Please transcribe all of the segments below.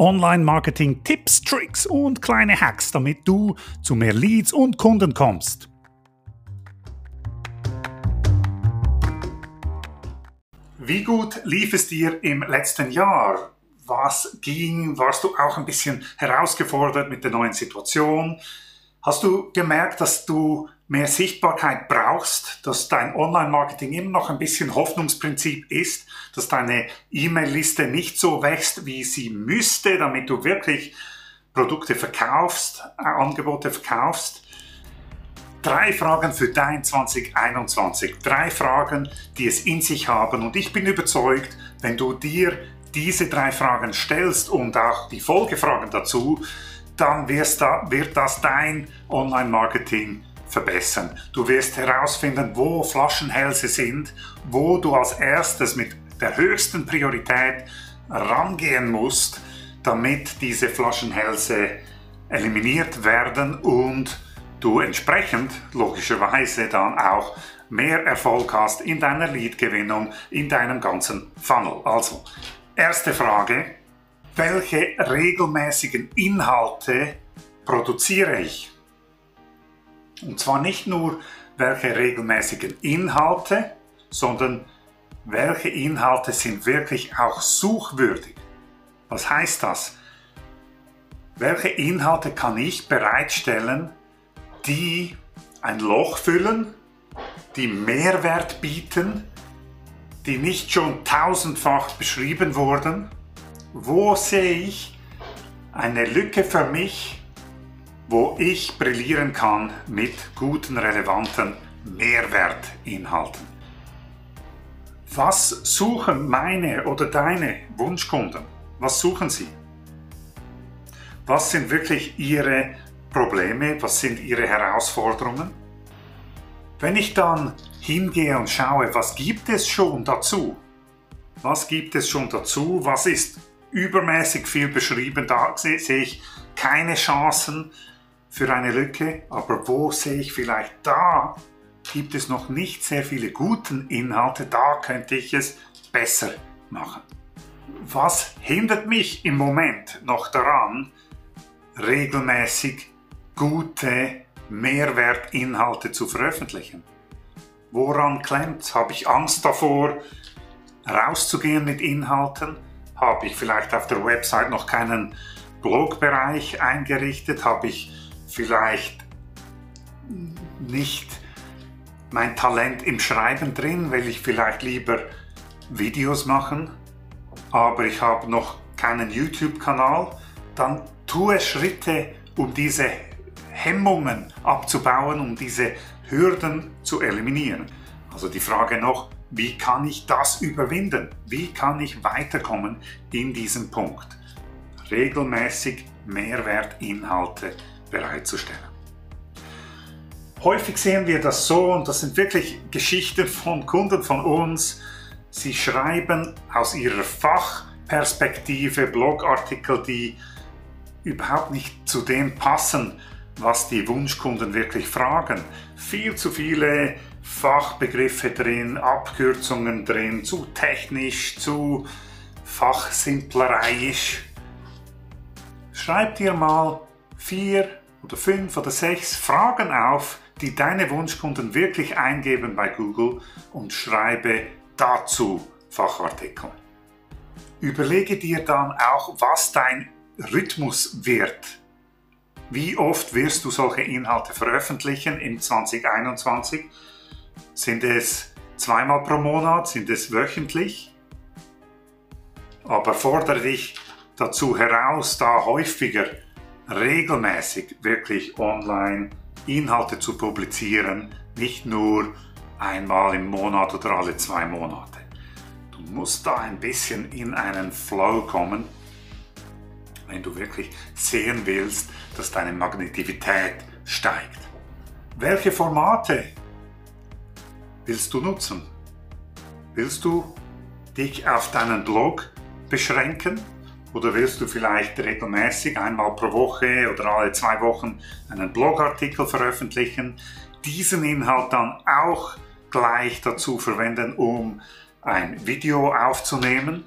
Online-Marketing-Tipps, Tricks und kleine Hacks, damit du zu mehr Leads und Kunden kommst. Wie gut lief es dir im letzten Jahr? Was ging? Warst du auch ein bisschen herausgefordert mit der neuen Situation? Hast du gemerkt, dass du mehr Sichtbarkeit brauchst, dass dein Online-Marketing immer noch ein bisschen Hoffnungsprinzip ist, dass deine E-Mail-Liste nicht so wächst, wie sie müsste, damit du wirklich Produkte verkaufst, äh, Angebote verkaufst? Drei Fragen für dein 2021. Drei Fragen, die es in sich haben. Und ich bin überzeugt, wenn du dir diese drei Fragen stellst und auch die Folgefragen dazu, dann wird das dein Online-Marketing verbessern. Du wirst herausfinden, wo Flaschenhälse sind, wo du als erstes mit der höchsten Priorität rangehen musst, damit diese Flaschenhälse eliminiert werden und du entsprechend logischerweise dann auch mehr Erfolg hast in deiner Lead-Gewinnung, in deinem ganzen Funnel. Also, erste Frage, welche regelmäßigen Inhalte produziere ich? Und zwar nicht nur welche regelmäßigen Inhalte, sondern welche Inhalte sind wirklich auch suchwürdig. Was heißt das? Welche Inhalte kann ich bereitstellen, die ein Loch füllen, die Mehrwert bieten, die nicht schon tausendfach beschrieben wurden? Wo sehe ich eine Lücke für mich, wo ich brillieren kann mit guten, relevanten Mehrwertinhalten. Was suchen meine oder deine Wunschkunden? Was suchen sie? Was sind wirklich ihre Probleme? Was sind ihre Herausforderungen? Wenn ich dann hingehe und schaue, was gibt es schon dazu? Was gibt es schon dazu? Was ist übermäßig viel beschrieben? Da sehe ich keine Chancen für eine Lücke, aber wo sehe ich vielleicht da gibt es noch nicht sehr viele guten Inhalte, da könnte ich es besser machen. Was hindert mich im Moment noch daran, regelmäßig gute Mehrwertinhalte zu veröffentlichen? Woran klemmt? Habe ich Angst davor, rauszugehen mit Inhalten? Habe ich vielleicht auf der Website noch keinen Blogbereich eingerichtet? Habe ich vielleicht nicht mein Talent im Schreiben drin, will ich vielleicht lieber Videos machen, aber ich habe noch keinen YouTube-Kanal, dann tue Schritte, um diese Hemmungen abzubauen, um diese Hürden zu eliminieren. Also die Frage noch, wie kann ich das überwinden? Wie kann ich weiterkommen in diesem Punkt? Regelmäßig Mehrwertinhalte bereitzustellen. Häufig sehen wir das so, und das sind wirklich Geschichten von Kunden von uns. Sie schreiben aus ihrer Fachperspektive Blogartikel, die überhaupt nicht zu dem passen, was die Wunschkunden wirklich fragen. Viel zu viele Fachbegriffe drin, Abkürzungen drin, zu technisch, zu fachsimplereiisch. Schreibt ihr mal vier oder fünf oder sechs Fragen auf, die deine Wunschkunden wirklich eingeben bei Google und schreibe dazu Fachartikel. Überlege dir dann auch, was dein Rhythmus wird. Wie oft wirst du solche Inhalte veröffentlichen im 2021? Sind es zweimal pro Monat? Sind es wöchentlich? Aber fordere dich dazu heraus, da häufiger regelmäßig wirklich online Inhalte zu publizieren, nicht nur einmal im Monat oder alle zwei Monate. Du musst da ein bisschen in einen Flow kommen, wenn du wirklich sehen willst, dass deine Magnetivität steigt. Welche Formate willst du nutzen? Willst du dich auf deinen Blog beschränken oder willst du vielleicht regelmäßig einmal pro Woche oder alle zwei Wochen einen Blogartikel veröffentlichen, diesen Inhalt dann auch gleich dazu verwenden, um ein Video aufzunehmen?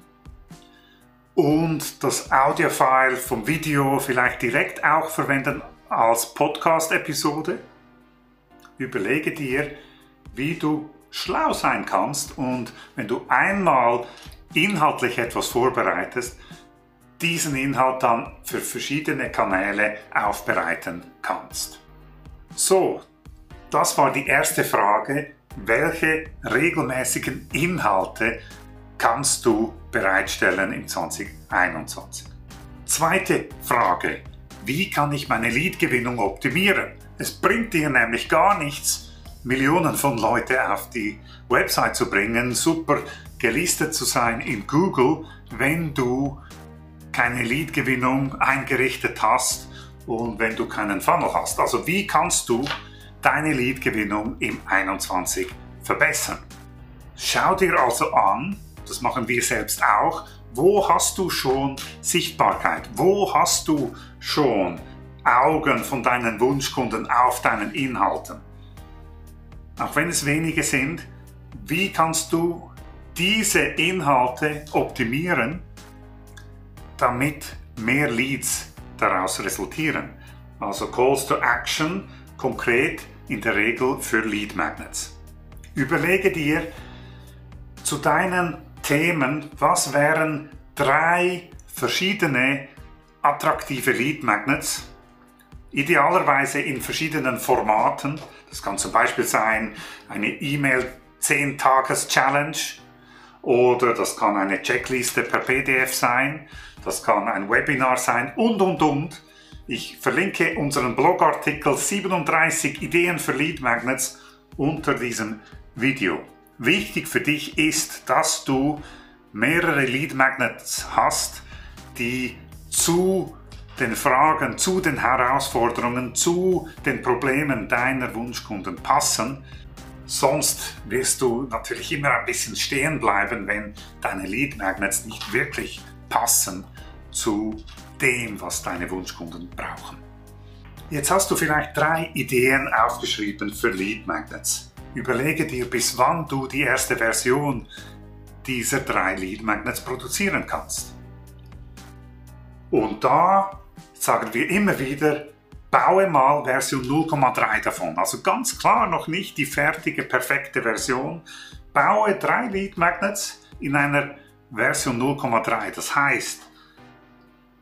und das Audiofile vom Video vielleicht direkt auch verwenden als Podcast-Episode. Überlege dir, wie du schlau sein kannst und wenn du einmal inhaltlich etwas vorbereitest, diesen Inhalt dann für verschiedene Kanäle aufbereiten kannst. So, das war die erste Frage. Welche regelmäßigen Inhalte kannst du bereitstellen im 2021? Zweite Frage. Wie kann ich meine Leadgewinnung optimieren? Es bringt dir nämlich gar nichts, Millionen von Leuten auf die Website zu bringen, super gelistet zu sein in Google, wenn du keine Leadgewinnung eingerichtet hast und wenn du keinen Funnel hast. Also wie kannst du deine Leadgewinnung im 21 verbessern? Schau dir also an, das machen wir selbst auch, wo hast du schon Sichtbarkeit? Wo hast du schon Augen von deinen Wunschkunden auf deinen Inhalten? Auch wenn es wenige sind, wie kannst du diese Inhalte optimieren, damit mehr Leads daraus resultieren. Also Calls to Action konkret in der Regel für Lead Magnets. Überlege dir zu deinen Themen, was wären drei verschiedene attraktive Lead Magnets, idealerweise in verschiedenen Formaten. Das kann zum Beispiel sein eine E-Mail 10-Tages-Challenge oder das kann eine Checkliste per PDF sein das kann ein Webinar sein und, und, und. Ich verlinke unseren Blogartikel 37 Ideen für Lead Magnets unter diesem Video. Wichtig für dich ist, dass du mehrere Lead Magnets hast, die zu den Fragen, zu den Herausforderungen, zu den Problemen deiner Wunschkunden passen. Sonst wirst du natürlich immer ein bisschen stehen bleiben, wenn deine Lead Magnets nicht wirklich passen zu dem, was deine Wunschkunden brauchen. Jetzt hast du vielleicht drei Ideen aufgeschrieben für Lead Magnets. Überlege dir, bis wann du die erste Version dieser drei Lead Magnets produzieren kannst. Und da sagen wir immer wieder, baue mal Version 0,3 davon. Also ganz klar noch nicht die fertige, perfekte Version. Baue drei Lead Magnets in einer Version 0,3. Das heißt,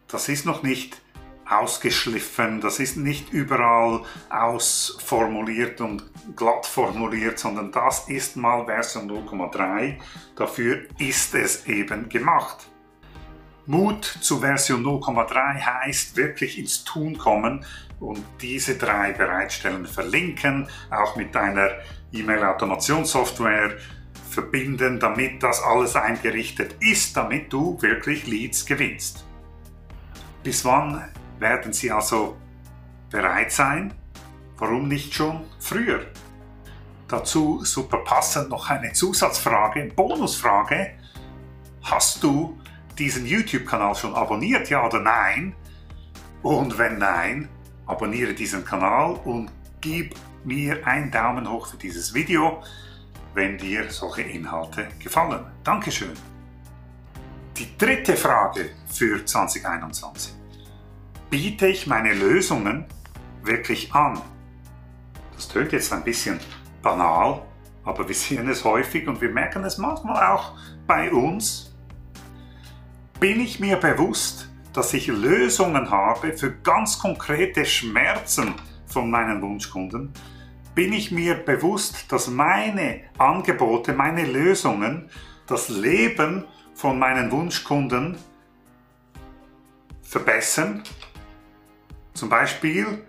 das ist noch nicht ausgeschliffen, das ist nicht überall ausformuliert und glatt formuliert, sondern das ist mal Version 0,3. Dafür ist es eben gemacht. Mut zu Version 0,3 heißt wirklich ins Tun kommen und diese drei bereitstellen, verlinken, auch mit deiner E-Mail-Automationssoftware verbinden, damit das alles eingerichtet ist, damit du wirklich Leads gewinnst. Bis wann werden Sie also bereit sein? Warum nicht schon früher? Dazu super passend noch eine Zusatzfrage, Bonusfrage. Hast du diesen YouTube-Kanal schon abonniert, ja oder nein? Und wenn nein, abonniere diesen Kanal und gib mir einen Daumen hoch für dieses Video, wenn dir solche Inhalte gefallen. Dankeschön. Die dritte Frage für 2021. Biete ich meine Lösungen wirklich an? Das tönt jetzt ein bisschen banal, aber wir sehen es häufig und wir merken es manchmal auch bei uns. Bin ich mir bewusst, dass ich Lösungen habe für ganz konkrete Schmerzen von meinen Wunschkunden? Bin ich mir bewusst, dass meine Angebote, meine Lösungen das Leben von meinen Wunschkunden verbessern. Zum Beispiel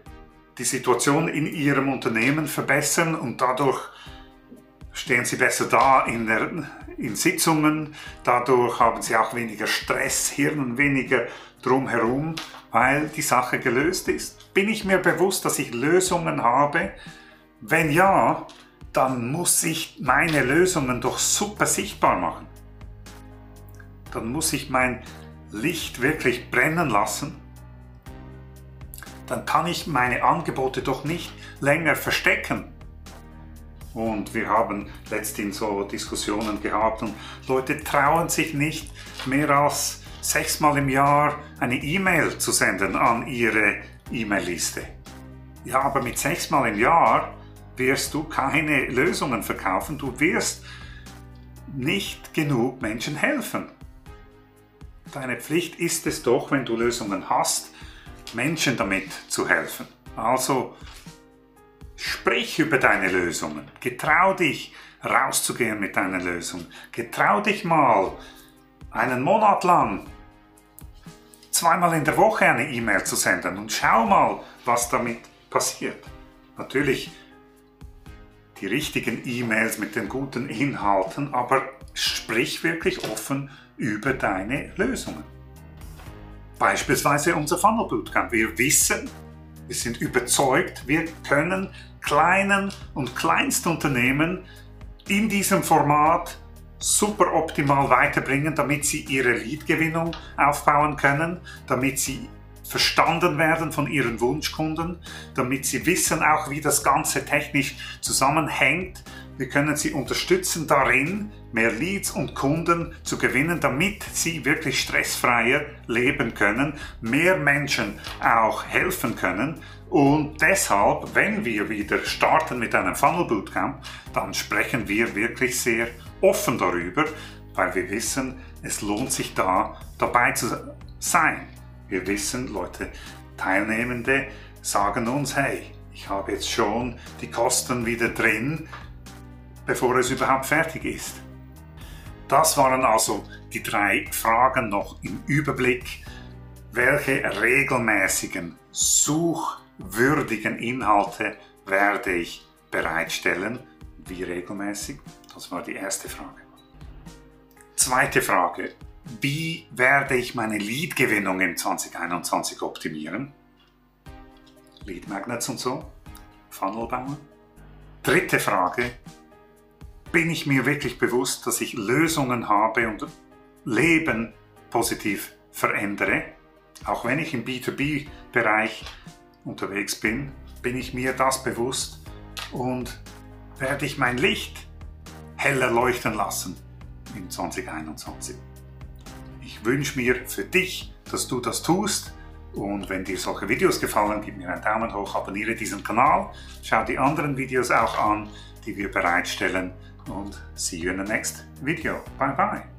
die Situation in ihrem Unternehmen verbessern und dadurch stehen sie besser da in, der, in Sitzungen, dadurch haben sie auch weniger Stress, Hirn weniger drumherum, weil die Sache gelöst ist. Bin ich mir bewusst, dass ich Lösungen habe? Wenn ja, dann muss ich meine Lösungen doch super sichtbar machen dann muss ich mein Licht wirklich brennen lassen. Dann kann ich meine Angebote doch nicht länger verstecken. Und wir haben letztens so Diskussionen gehabt und Leute trauen sich nicht mehr als sechsmal im Jahr eine E-Mail zu senden an Ihre E-Mail-Liste. Ja, aber mit sechsmal im Jahr wirst du keine Lösungen verkaufen, du wirst nicht genug Menschen helfen. Deine Pflicht ist es doch, wenn du Lösungen hast, Menschen damit zu helfen. Also sprich über deine Lösungen. Getrau dich rauszugehen mit deiner Lösung. Getrau dich mal einen Monat lang zweimal in der Woche eine E-Mail zu senden und schau mal, was damit passiert. Natürlich die richtigen E-Mails mit den guten Inhalten, aber sprich wirklich offen über deine Lösungen. Beispielsweise unser Funnel Bootcamp. Wir wissen, wir sind überzeugt, wir können kleinen und Kleinstunternehmen in diesem Format super optimal weiterbringen, damit sie ihre Leadgewinnung aufbauen können, damit sie verstanden werden von ihren Wunschkunden, damit sie wissen auch, wie das Ganze technisch zusammenhängt. Wir können sie unterstützen darin, mehr Leads und Kunden zu gewinnen, damit sie wirklich stressfreier leben können, mehr Menschen auch helfen können. Und deshalb, wenn wir wieder starten mit einem Funnel Bootcamp, dann sprechen wir wirklich sehr offen darüber, weil wir wissen, es lohnt sich da dabei zu sein. Wir wissen, Leute, Teilnehmende sagen uns, hey, ich habe jetzt schon die Kosten wieder drin, bevor es überhaupt fertig ist. Das waren also die drei Fragen noch im Überblick. Welche regelmäßigen, suchwürdigen Inhalte werde ich bereitstellen? Wie regelmäßig? Das war die erste Frage. Zweite Frage. Wie werde ich meine Lead-Gewinnung im 2021 optimieren? Lead Magnets und so. Funnel bauen. Dritte Frage. Bin ich mir wirklich bewusst, dass ich Lösungen habe und Leben positiv verändere? Auch wenn ich im B2B-Bereich unterwegs bin, bin ich mir das bewusst und werde ich mein Licht heller leuchten lassen im 2021. Ich wünsche mir für dich, dass du das tust. Und wenn dir solche Videos gefallen, gib mir einen Daumen hoch, abonniere diesen Kanal, schau die anderen Videos auch an, die wir bereitstellen und see you in the next video. Bye bye.